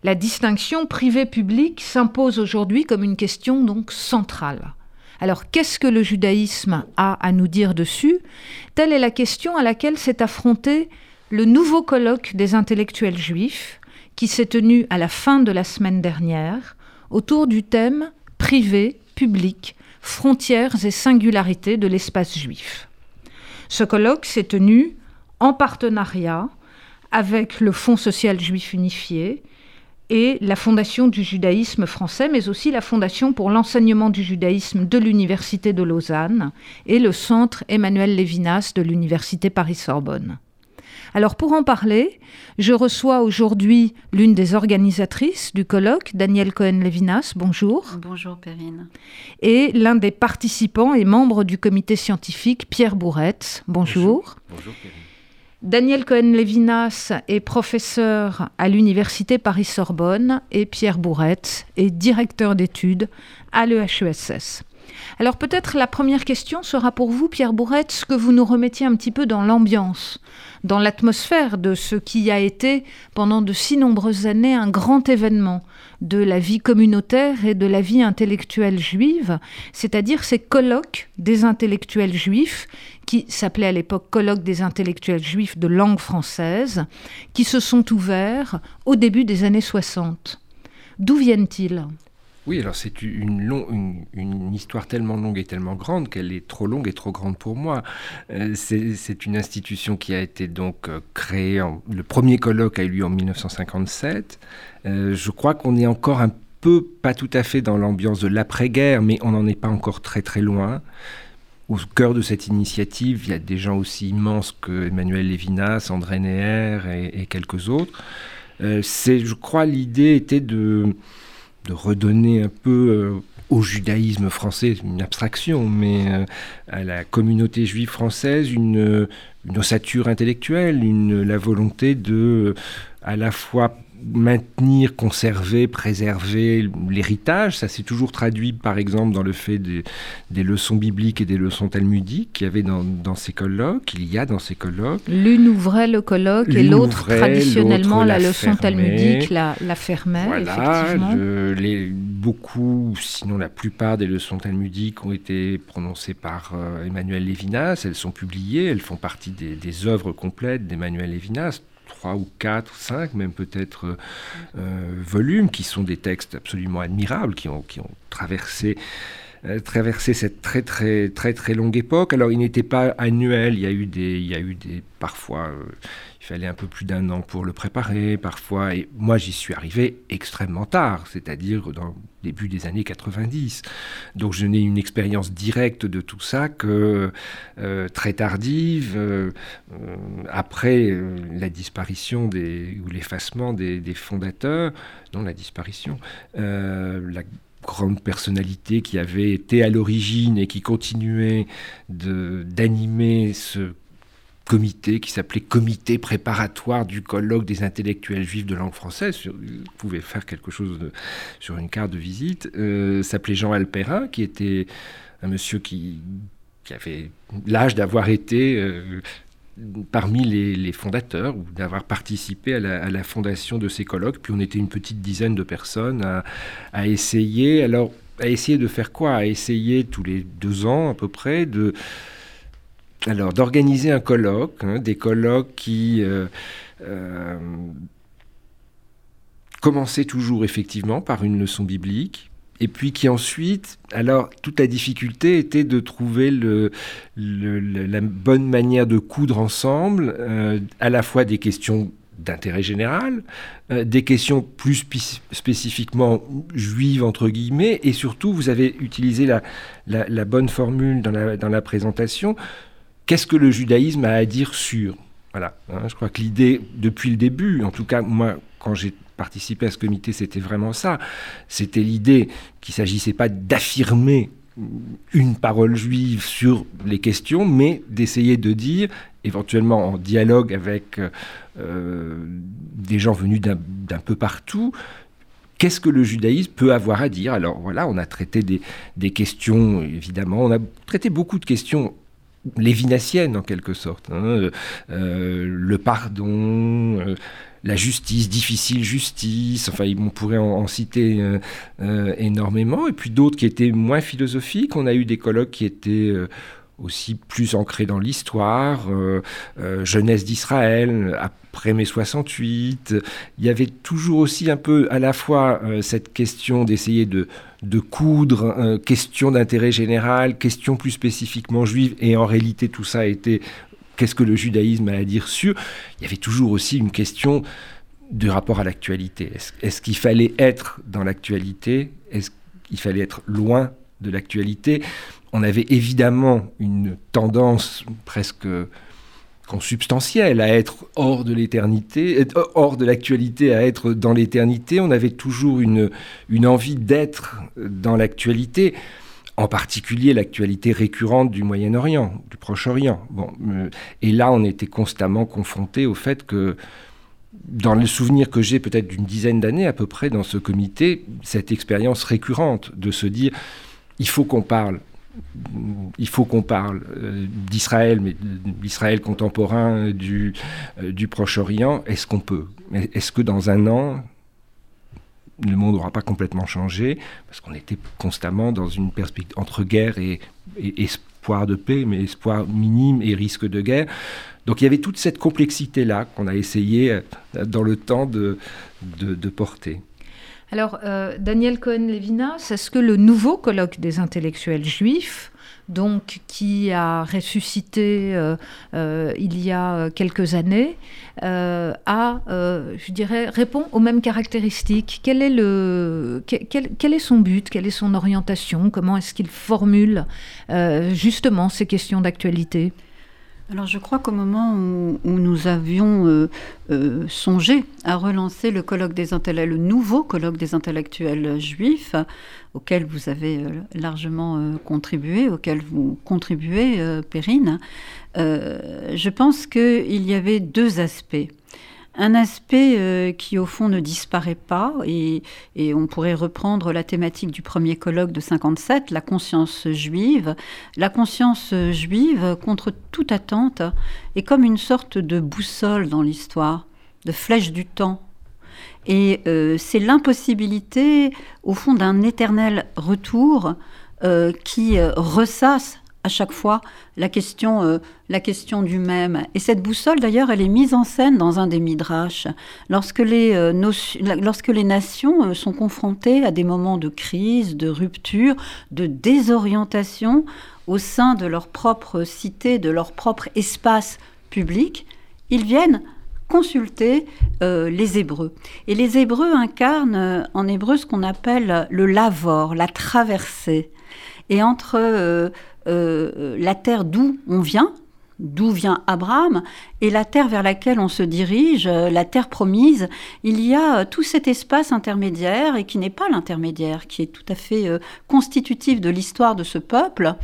La distinction privé-public s'impose aujourd'hui comme une question donc centrale. Alors qu'est-ce que le judaïsme a à nous dire dessus? Telle est la question à laquelle s'est affronté le nouveau colloque des intellectuels juifs qui s'est tenu à la fin de la semaine dernière autour du thème privé, public, frontières et singularités de l'espace juif. Ce colloque s'est tenu en partenariat avec le Fonds social juif unifié, et la Fondation du judaïsme français, mais aussi la Fondation pour l'enseignement du judaïsme de l'Université de Lausanne et le Centre Emmanuel Lévinas de l'Université Paris-Sorbonne. Alors pour en parler, je reçois aujourd'hui l'une des organisatrices du colloque, Danielle Cohen-Lévinas. Bonjour. Bonjour Perrine. Et l'un des participants et membres du comité scientifique, Pierre Bourretz. Bonjour. Bonjour, Perrine. Daniel Cohen-Lévinas est professeur à l'université Paris-Sorbonne et Pierre Bourrette est directeur d'études à l'EHESS. Alors peut-être la première question sera pour vous, Pierre Bourrette, ce que vous nous remettiez un petit peu dans l'ambiance, dans l'atmosphère de ce qui a été pendant de si nombreuses années un grand événement de la vie communautaire et de la vie intellectuelle juive, c'est-à-dire ces colloques des intellectuels juifs qui s'appelait à l'époque Colloque des intellectuels juifs de langue française, qui se sont ouverts au début des années 60. D'où viennent-ils? Oui, alors c'est une, une, histoire tellement longue et tellement grande qu'elle est trop longue et trop grande pour moi. Euh, c'est une institution qui a été donc euh, créée, le premier colloque a eu lieu en 1957. Euh, je crois qu'on est encore un peu, pas tout à fait dans l'ambiance de l'après-guerre, mais on n'en est pas encore très très loin au cœur de cette initiative, il y a des gens aussi immenses que Emmanuel Lévinas, André Neher et, quelques autres. C'est, je crois, l'idée était de, de redonner un peu euh, au judaïsme français, une abstraction, mais euh, à la communauté juive française, une, une ossature intellectuelle, une, la volonté de à la fois maintenir, conserver, préserver l'héritage. Ça s'est toujours traduit, par exemple, dans le fait des, leçons bibliques et des leçons talmudiques qu'il y avait dans, ces colloques, il y a dans ces colloques. L'une ouvrait le colloque et l'autre, traditionnellement, la, leçon talmudique la, la fermait. Voilà, les, beaucoup, sinon la plupart des leçons talmudiques ont été prononcées par euh, Emmanuel Lévinas. Elles sont publiées, elles font partie des, des œuvres complètes d'Emmanuel Lévinas ou quatre, cinq même peut-être euh, euh, volumes, qui sont des textes absolument admirables, qui ont, qui ont traversé traversé cette très très très très longue époque. Alors il n'était pas annuel, il y a eu des, il y a eu des parfois il fallait un peu plus d'un an pour le préparer, parfois. Et moi, j'y suis arrivé extrêmement tard, c'est-à-dire dans début des années 90. Donc, je n'ai une expérience directe de tout ça que euh, très tardive, euh, euh, après la disparition des, ou l'effacement des, des, fondateurs, non, la disparition, la grande personnalité qui avait été à l'origine et qui continuait d'animer ce comité qui s'appelait Comité préparatoire du colloque des intellectuels juifs de langue française. Vous pouvez faire quelque chose sur une carte de visite. Euh, s'appelait Jean Alperin, qui était un monsieur qui, avait l'âge d'avoir été euh, parmi les, fondateurs ou d'avoir participé à la, fondation de ces colloques. Puis on était une petite dizaine de personnes à, à essayer. Alors, à essayer de faire quoi? À essayer tous les deux ans à peu près de alors, d'organiser un colloque, hein, des colloques qui euh, euh, commençaient toujours effectivement par une leçon biblique, et puis qui ensuite, alors toute la difficulté était de trouver la bonne manière de coudre ensemble, euh, à la fois des questions d'intérêt général, des questions plus spécifiquement juives, entre guillemets, et surtout, vous avez utilisé la, bonne formule dans la présentation, Qu'est-ce que le judaïsme a à dire sur Voilà, hein, je crois que l'idée, depuis le début, en tout cas moi, quand j'ai participé à ce comité, c'était vraiment ça. C'était l'idée qu'il ne s'agissait pas d'affirmer une parole juive sur les questions, mais d'essayer de dire, éventuellement en dialogue avec euh, des gens venus d'un peu partout, qu'est-ce que le judaïsme peut avoir à dire? Alors voilà, on a traité des, questions, évidemment, on a traité beaucoup de questions lévinassienne en quelque sorte. Hein. Euh, le pardon, euh, la justice, difficile justice, enfin on pourrait en, citer euh, énormément, et puis d'autres qui étaient moins philosophiques. On a eu des colloques qui étaient aussi plus ancrés dans l'histoire, jeunesse d'Israël, après mai 68. Il y avait toujours aussi un peu à la fois cette question d'essayer de coudre, euh, question d'intérêt général, question plus spécifiquement juive, et en réalité tout ça été qu'est-ce que le judaïsme a à dire sur. Il y avait toujours aussi une question du rapport à l'actualité. Est-ce qu'il fallait être dans l'actualité? Est-ce qu'il fallait être loin de l'actualité? On avait évidemment une tendance presque consubstantiel, à être hors de l'éternité, euh, hors de l'actualité, à être dans l'éternité. On avait toujours une, une envie d'être dans l'actualité, en particulier l'actualité récurrente du Moyen-Orient, du Proche-Orient. Bon, euh, et là, on était constamment confronté au fait que, dans le souvenir que j'ai peut-être d'une dizaine d'années à peu près dans ce comité, cette expérience récurrente de se dire, il faut qu'on parle il faut qu'on parle euh, d'Israël, mais d'Israël contemporain du, euh, du Proche-Orient. Est-ce qu'on peut? Est-ce que dans un an, le monde n'aura pas complètement changé? Parce qu'on était constamment dans une perspective entre guerre et, espoir de paix, mais espoir minime et risque de guerre. Donc il y avait toute cette complexité-là qu'on a essayé euh, dans le temps de, de porter. Alors, euh, Daniel Cohen-Levinas, est-ce que le nouveau colloque des intellectuels juifs, donc qui a ressuscité euh, euh, il y a quelques années, a, je dirais, répond aux mêmes caractéristiques. Quel est, le, quel, est son but? Quelle est son orientation? Comment est-ce qu'il formule justement ces questions d'actualité? Alors je crois qu'au moment où, nous avions euh, euh, songé à relancer le colloque des intellectuels, le nouveau colloque des intellectuels juifs, auquel vous avez euh, largement contribué, auquel vous contribuez, Perrine, je pense qu'il y avait deux aspects un aspect euh, qui au fond ne disparaît pas, et, on pourrait reprendre la thématique du premier colloque de 57, la conscience juive. La conscience juive, contre toute attente, est comme une sorte de boussole dans l'histoire, de flèche du temps. Et euh, c'est l'impossibilité, au fond, d'un éternel retour euh, qui ressasse à chaque fois la question, euh, la question du même. Et cette boussole, d'ailleurs, elle est mise en scène dans un des midrash. Lorsque les, euh, lorsque les nations euh, sont confrontées à des moments de crise, de rupture, de désorientation au sein de leur propre cité, de leur propre espace public, ils viennent consulter les Hébreux. Et les Hébreux incarnent en hébreu ce qu'on appelle le lavor, la traversée. Et entre euh, la terre d'où on vient, d'où vient Abraham, et la terre vers laquelle on se dirige, euh, la terre promise, il y a euh, tout cet espace intermédiaire, et qui n'est pas l'intermédiaire, qui est tout à fait constitutif de l'histoire de ce peuple,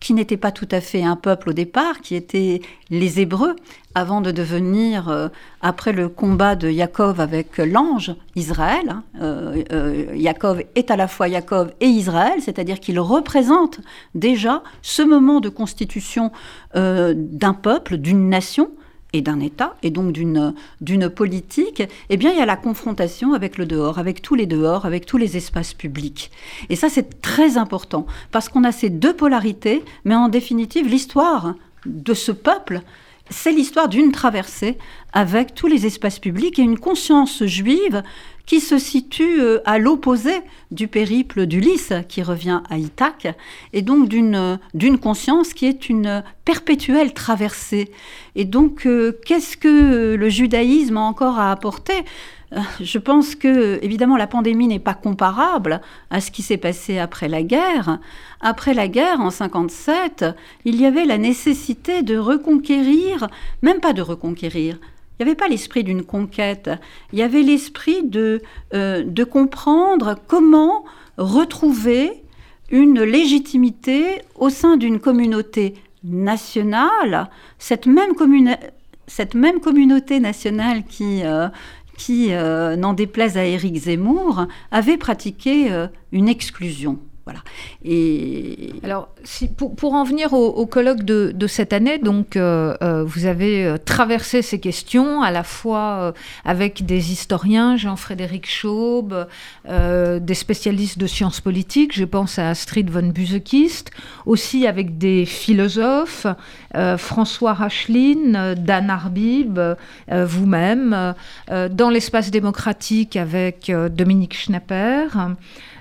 qui n'était pas tout à fait un peuple au départ, qui étaient les Hébreux, avant de devenir, euh, après le combat de Yaakov avec l'ange, Israël. Hein, euh, euh, est à la fois Yaakov et Israël, c'est-à-dire qu'il représente déjà ce moment de constitution d'un peuple, d'une nation, et d'un État, et donc d'une, politique, eh bien, il y a la confrontation avec le dehors, avec tous les dehors, avec tous les espaces publics. Et ça, c'est très important, parce qu'on a ces deux polarités, mais en définitive, l'histoire de ce peuple, c'est l'histoire d'une traversée avec tous les espaces publics et une conscience juive qui se situe euh, à l'opposé du périple d'Ulysse qui revient à Ithaque, et donc d'une, d'une conscience qui est une perpétuelle traversée. Et donc, euh, qu'est-ce que le judaïsme a encore à apporter? euh, je pense que, évidemment, la pandémie n'est pas comparable à ce qui s'est passé après la guerre. Après la guerre, en 57, il y avait la nécessité de reconquérir, même pas de reconquérir, il n'y avait pas l'esprit d'une conquête, il y avait l'esprit de, euh, de comprendre comment retrouver une légitimité au sein d'une communauté nationale, cette même, cette même communauté nationale qui, euh, qui euh, n'en déplaise à Éric Zemmour, avait pratiqué une exclusion. Voilà. Et alors, pour, pour, en venir au, colloque de, de, cette année, donc euh, euh, vous avez euh, traversé ces questions à la fois avec des historiens, Jean-Frédéric Schaub, des spécialistes de sciences politiques, je pense à Astrid von Busekist, aussi avec des philosophes, François Rachlin, Dan Arbib, vous-même, dans l'espace démocratique avec Dominique Schnapper.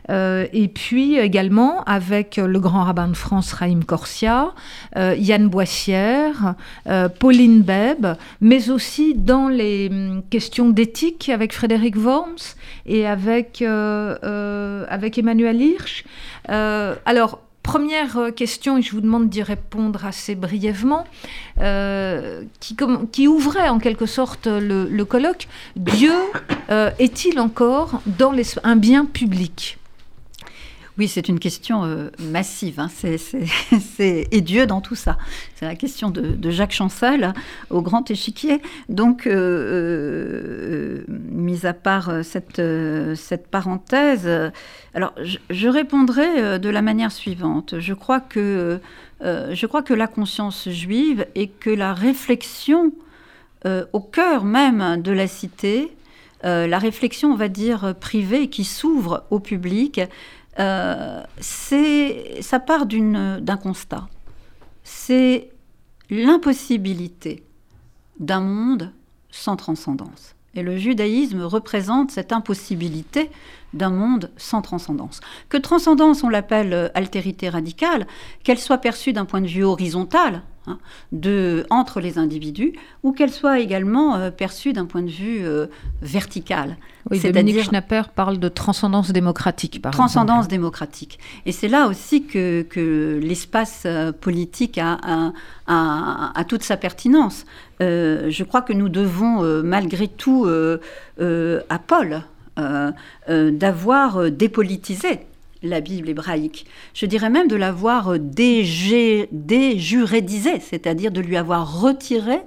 Euh, et puis également avec le grand rabbin de France, Raïm Corsia, euh, Yann Boissière, euh, Pauline Beb, mais aussi dans les hum, questions d'éthique avec Frédéric Worms et avec, avec Emmanuel Hirsch. alors, première question, et je vous demande d'y répondre assez brièvement, qui, qui, ouvrait en quelque sorte le, colloque. Dieu est-il encore dans un bien public? Oui, c'est une question euh, massive. Hein. Et Dieu dans tout ça. C'est la question de, Jacques Chancel au grand échiquier. Donc, euh, euh, mis à part cette, cette parenthèse, alors je, répondrai de la manière suivante. Je crois que, je crois que la conscience juive et que la réflexion au cœur même de la cité, la réflexion, on va dire, privée qui s'ouvre au public, euh, ça part d'un constat. C'est l'impossibilité d'un monde sans transcendance. Et le judaïsme représente cette impossibilité d'un monde sans transcendance. Que transcendance, on l'appelle euh, altérité radicale, qu'elle soit perçue d'un point de vue horizontal, hein, de, entre les individus, ou qu'elle soit également euh, perçue d'un point de vue euh, vertical. Oui, Dominique Schnapper parle de transcendance démocratique, par Transcendance démocratique. Et c'est là aussi que, que l'espace politique a, a, toute sa pertinence. je crois que nous devons, malgré tout, à Paul, euh, euh, d'avoir euh, dépolitisé la Bible hébraïque. Je dirais même de l'avoir déjuridisé, c'est-à-dire de lui avoir retiré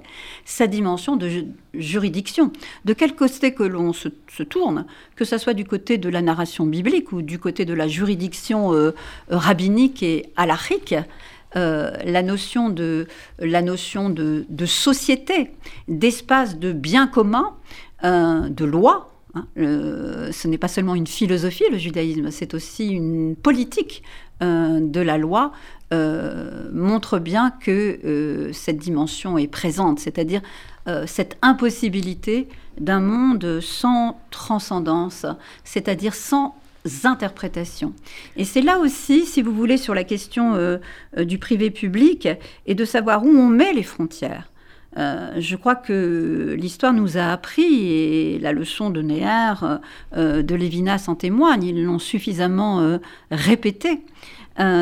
sa dimension de juridiction. De quel côté que l'on se, tourne, que ce soit du côté de la narration biblique ou du côté de la juridiction rabbinique et halachique, la notion de, la notion de, société, d'espace de bien commun, de loi, Hein. ce n'est pas seulement une philosophie, le judaïsme, c'est aussi une politique de la loi montre bien que cette dimension est présente, c'est-à-dire cette impossibilité d'un monde sans transcendance, c'est-à-dire sans interprétations. Et c'est là aussi, si vous voulez, sur la question euh, euh, du privé-public et de savoir où on met les frontières. Euh, je crois que l'histoire nous a appris, et la leçon de Néer, de Lévinas en témoigne, ils l'ont suffisamment répété,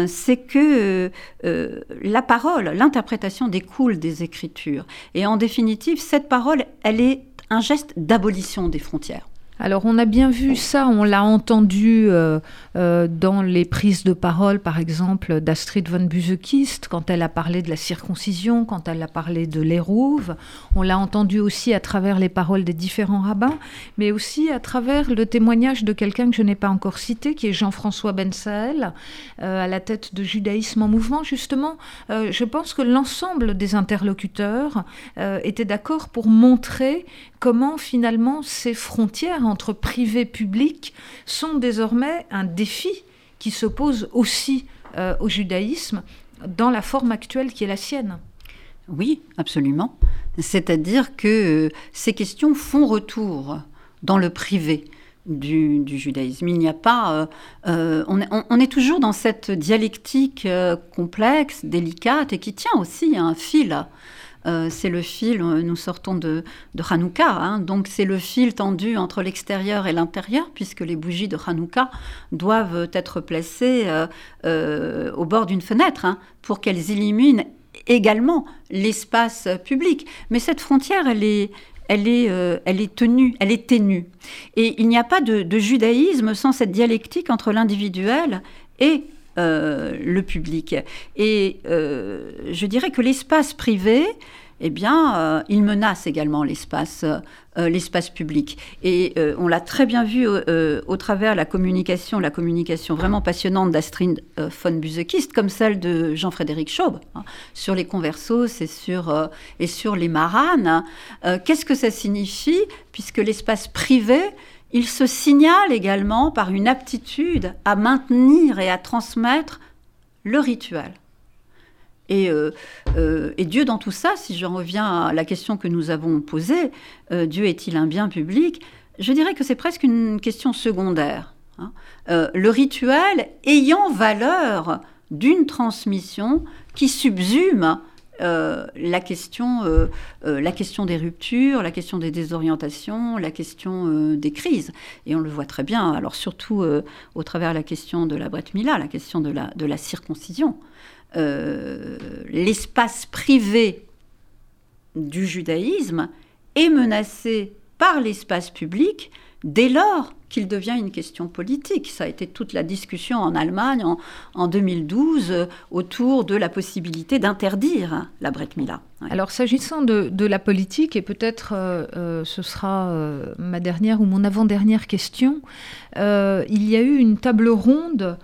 c'est que la parole, l'interprétation découle des Écritures. Et en définitive, cette parole, elle est un geste d'abolition des frontières. Alors on a bien vu ça, on l'a entendu euh, euh, dans les prises de parole, par exemple, d'Astrid von Busekist, quand elle a parlé de la circoncision, quand elle a parlé de l'hérouve. On l'a entendu aussi à travers les paroles des différents rabbins, mais aussi à travers le témoignage de quelqu'un que je n'ai pas encore cité, qui est Jean-François Ben Sahel, euh, à la tête de Judaïsme en mouvement. Justement, je pense que l'ensemble des interlocuteurs étaient d'accord pour montrer comment finalement ces frontières entre privé et public sont désormais un défi qui se pose aussi euh, au judaïsme dans la forme actuelle qui est la sienne. Oui, absolument. C'est-à-dire que euh, ces questions font retour dans le privé. Du, judaïsme. Il n'y a pas. Euh, on, est toujours dans cette dialectique complexe, délicate et qui tient aussi un fil. Euh, c'est le fil, euh, nous sortons de, de Hanouka, hein. donc c'est le fil tendu entre l'extérieur et l'intérieur, puisque les bougies de Hanouka doivent être placées euh, au bord d'une fenêtre hein, pour qu'elles illuminent également l'espace public. Mais cette frontière, elle est, elle est, elle est tenue, elle est ténue. Et il n'y a pas de, de, judaïsme sans cette dialectique entre l'individuel et le public. Et euh, je dirais que l'espace privé, eh bien, euh, il menace également l'espace, l'espace public. Et on l'a très bien vu au travers la communication, la communication vraiment passionnante d'Astrid von Busekist, comme celle de Jean-Frédéric Schaub, hein, sur les conversos et sur, et sur les maranes. Qu'est-ce que ça signifie? Puisque l'espace privé il se signale également par une aptitude à maintenir et à transmettre le rituel. Et, euh, euh, Dieu dans tout ça, si je reviens à la question que nous avons posée, euh, Dieu est-il un bien public Je dirais que c'est presque une question secondaire. Hein. le rituel ayant valeur d'une transmission qui subsume euh, la, question, euh, euh, la question des ruptures, la question des désorientations, la question des crises. Et on le voit très bien, alors surtout au travers de la question de la Brett Mila, la question de la circoncision. L'espace privé du judaïsme est menacé par l'espace public dès lors qu'il devient une question politique. Ça a été toute la discussion en Allemagne en, 2012 euh, autour de la possibilité d'interdire la Bret Mila. Alors s'agissant de, la politique, et peut-être euh, euh, ce sera ma dernière ou mon avant-dernière question, il y a eu une table ronde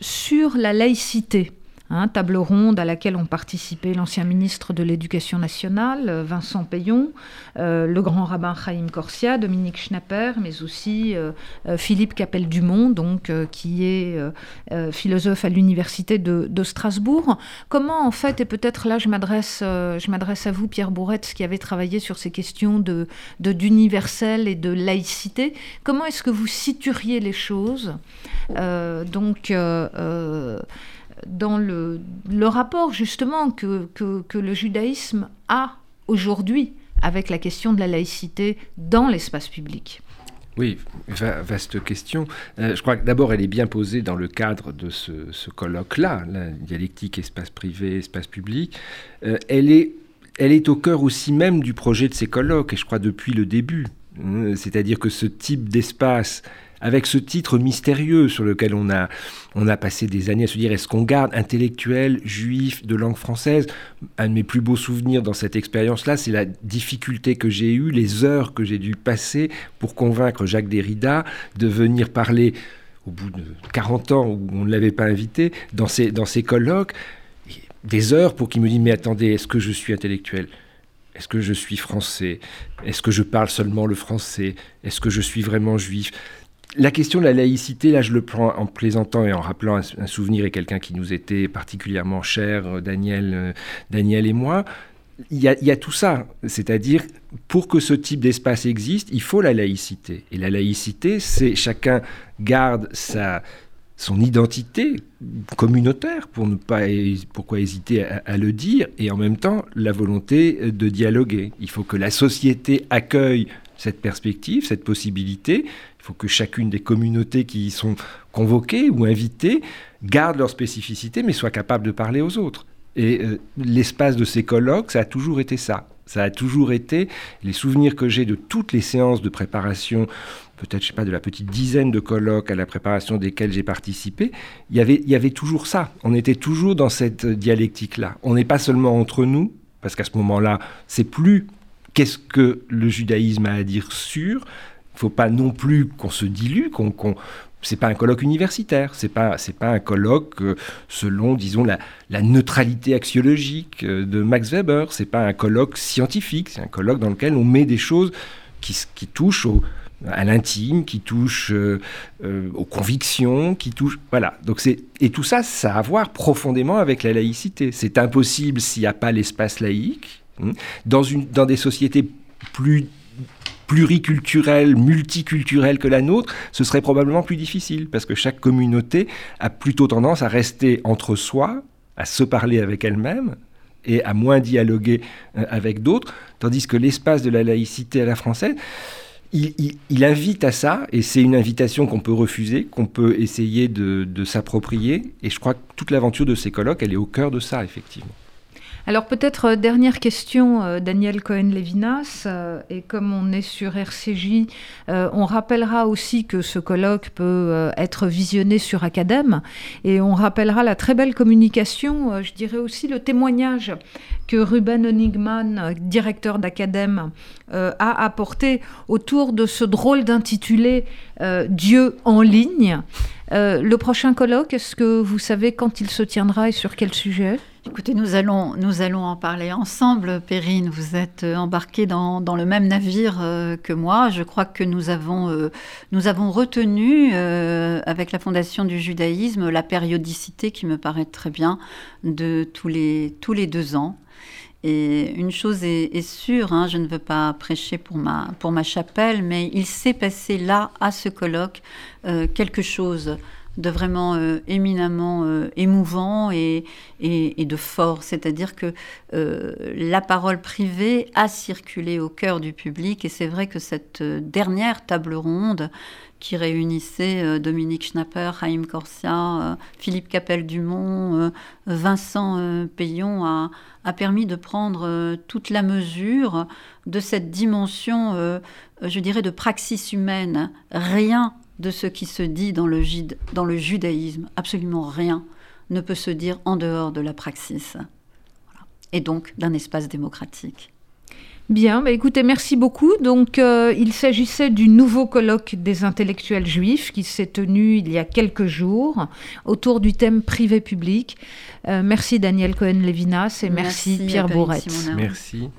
sur la laïcité. Hein, table ronde à laquelle ont participé l'ancien ministre de l'Éducation nationale, euh, Vincent Payon, euh, le grand rabbin Chaim Corsia, Dominique Schnapper, mais aussi euh, Philippe Capel-Dumont, donc, qui est philosophe à l'Université de, Strasbourg. Comment, en fait, et peut-être là je m'adresse, à vous, Pierre Bourretz, qui avez travaillé sur ces questions de, d'universel et de laïcité, comment est-ce que vous situeriez les choses Donc, dans le, rapport justement que, que, le judaïsme a aujourd'hui avec la question de la laïcité dans l'espace public oui, vaste question. Euh, je crois que d'abord, elle est bien posée dans le cadre de ce, colloque-là, la dialectique espace privé, espace public. Euh, elle, est, elle est au cœur aussi même du projet de ces colloques, et je crois depuis le début. Hein, c'est-à-dire que ce type d'espace avec ce titre mystérieux sur lequel on a, on a passé des années à se dire est-ce qu'on garde intellectuel, juif, de langue française? Un de mes plus beaux souvenirs dans cette expérience-là, c'est la difficulté que j'ai eue, les heures que j'ai dû passer pour convaincre Jacques Derrida de venir parler au bout de 40 ans où on ne l'avait pas invité, dans ces, dans ces colloques, des heures pour qu'il me dise mais attendez, est-ce que je suis intellectuel? Est-ce que je suis français? Est-ce que je parle seulement le français? Est-ce que je suis vraiment juif? La question de la laïcité, là je le prends en plaisantant et en rappelant un, souvenir et quelqu'un qui nous était particulièrement cher, euh, Daniel, euh, Daniel et moi. Il y, a, tout ça, c'est-à-dire pour que ce type d'espace existe, il faut la laïcité. Et la laïcité, c'est chacun garde sa, son identité communautaire, pour ne pas pourquoi hésiter à, le dire, et en même temps la volonté de dialoguer. Il faut que la société accueille cette perspective, cette possibilité. Il faut que chacune des communautés qui y sont convoquées ou invitées garde leur spécificité, mais soit capable de parler aux autres. Et euh, l'espace de ces colloques, ça a toujours été ça. Ça a toujours été les souvenirs que j'ai de toutes les séances de préparation peut-être, je sais pas, de la petite dizaine de colloques à la préparation desquels j'ai participé, il y, avait, toujours ça. On était toujours dans cette dialectique-là. On n'est pas seulement entre nous, parce qu'à ce moment-là, c'est plus qu'est-ce que le judaïsme a à dire sur. Faut pas non plus qu'on se dilue, qu'on, qu c'est pas un colloque universitaire, c'est pas c'est pas un colloque euh, selon disons la, la, neutralité axiologique euh, de Max Weber, c'est pas un colloque scientifique, c'est un colloque dans lequel on met des choses qui, qui touchent au, à l'intime, qui touche euh, aux convictions, qui touche voilà. Donc c'est et tout ça, ça a à voir profondément avec la laïcité. C'est impossible s'il n'y a pas l'espace laïque hein. dans une dans des sociétés plus pluriculturelles, multiculturelles que la nôtre, ce serait probablement plus difficile parce que chaque communauté a plutôt tendance à rester entre soi, à se parler avec elle-même et à moins dialoguer euh, avec d'autres, tandis que l'espace de la laïcité à la française, il, invite à ça, et c'est une invitation qu'on peut refuser, qu'on peut essayer de, de s'approprier. Et je crois que toute l'aventure de ces colloques, elle est au cœur de ça, effectivement. Alors peut-être euh, dernière question, euh, Daniel Cohen-Levinas, euh, et comme on est sur RCJ, on rappellera aussi que ce colloque peut être visionné sur Academ, et on rappellera la très belle communication, je dirais aussi le témoignage que Ruben Honigman, directeur d'Academ, a apporté autour de ce drôle d'intitulé Dieu en ligne. le prochain colloque, est-ce que vous savez quand il se tiendra et sur quel sujet? Écoutez, nous allons, nous allons en parler ensemble, Perrine. Vous êtes euh, embarquée dans, dans, le même navire euh, que moi. Je crois que nous avons, euh, nous avons retenu, avec la Fondation du judaïsme, la périodicité qui me paraît très bien de tous les, tous les deux ans. Et une chose est, sûre, hein, je ne veux pas prêcher pour ma, pour ma chapelle, mais il s'est passé là, à ce colloque, quelque chose de vraiment euh, éminemment euh, émouvant et, et, de fort. C'est-à-dire que euh, la parole privée a circulé au cœur du public et c'est vrai que cette dernière table ronde qui réunissait Dominique Schnapper, Haïm Corsia, Philippe Capel-Dumont, Vincent Payon a, a, permis de prendre toute la mesure de cette dimension, je dirais, de praxis humaine. Rien de ce qui se dit dans le, dans le judaïsme. Absolument rien ne peut se dire en dehors de la praxis. Et donc d'un espace démocratique. Bien, bah écoutez, merci beaucoup. Donc, euh, il s'agissait du nouveau colloque des intellectuels juifs qui s'est tenu il y a quelques jours autour du thème privé-public. Euh, merci Daniel Cohen-Levinas et merci, Pierre Bourret. Merci.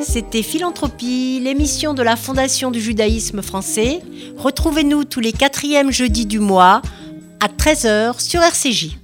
C'était Philanthropie, l'émission de la Fondation du judaïsme français. Retrouvez-nous tous les quatrièmes jeudis du mois à 13h sur RCJ.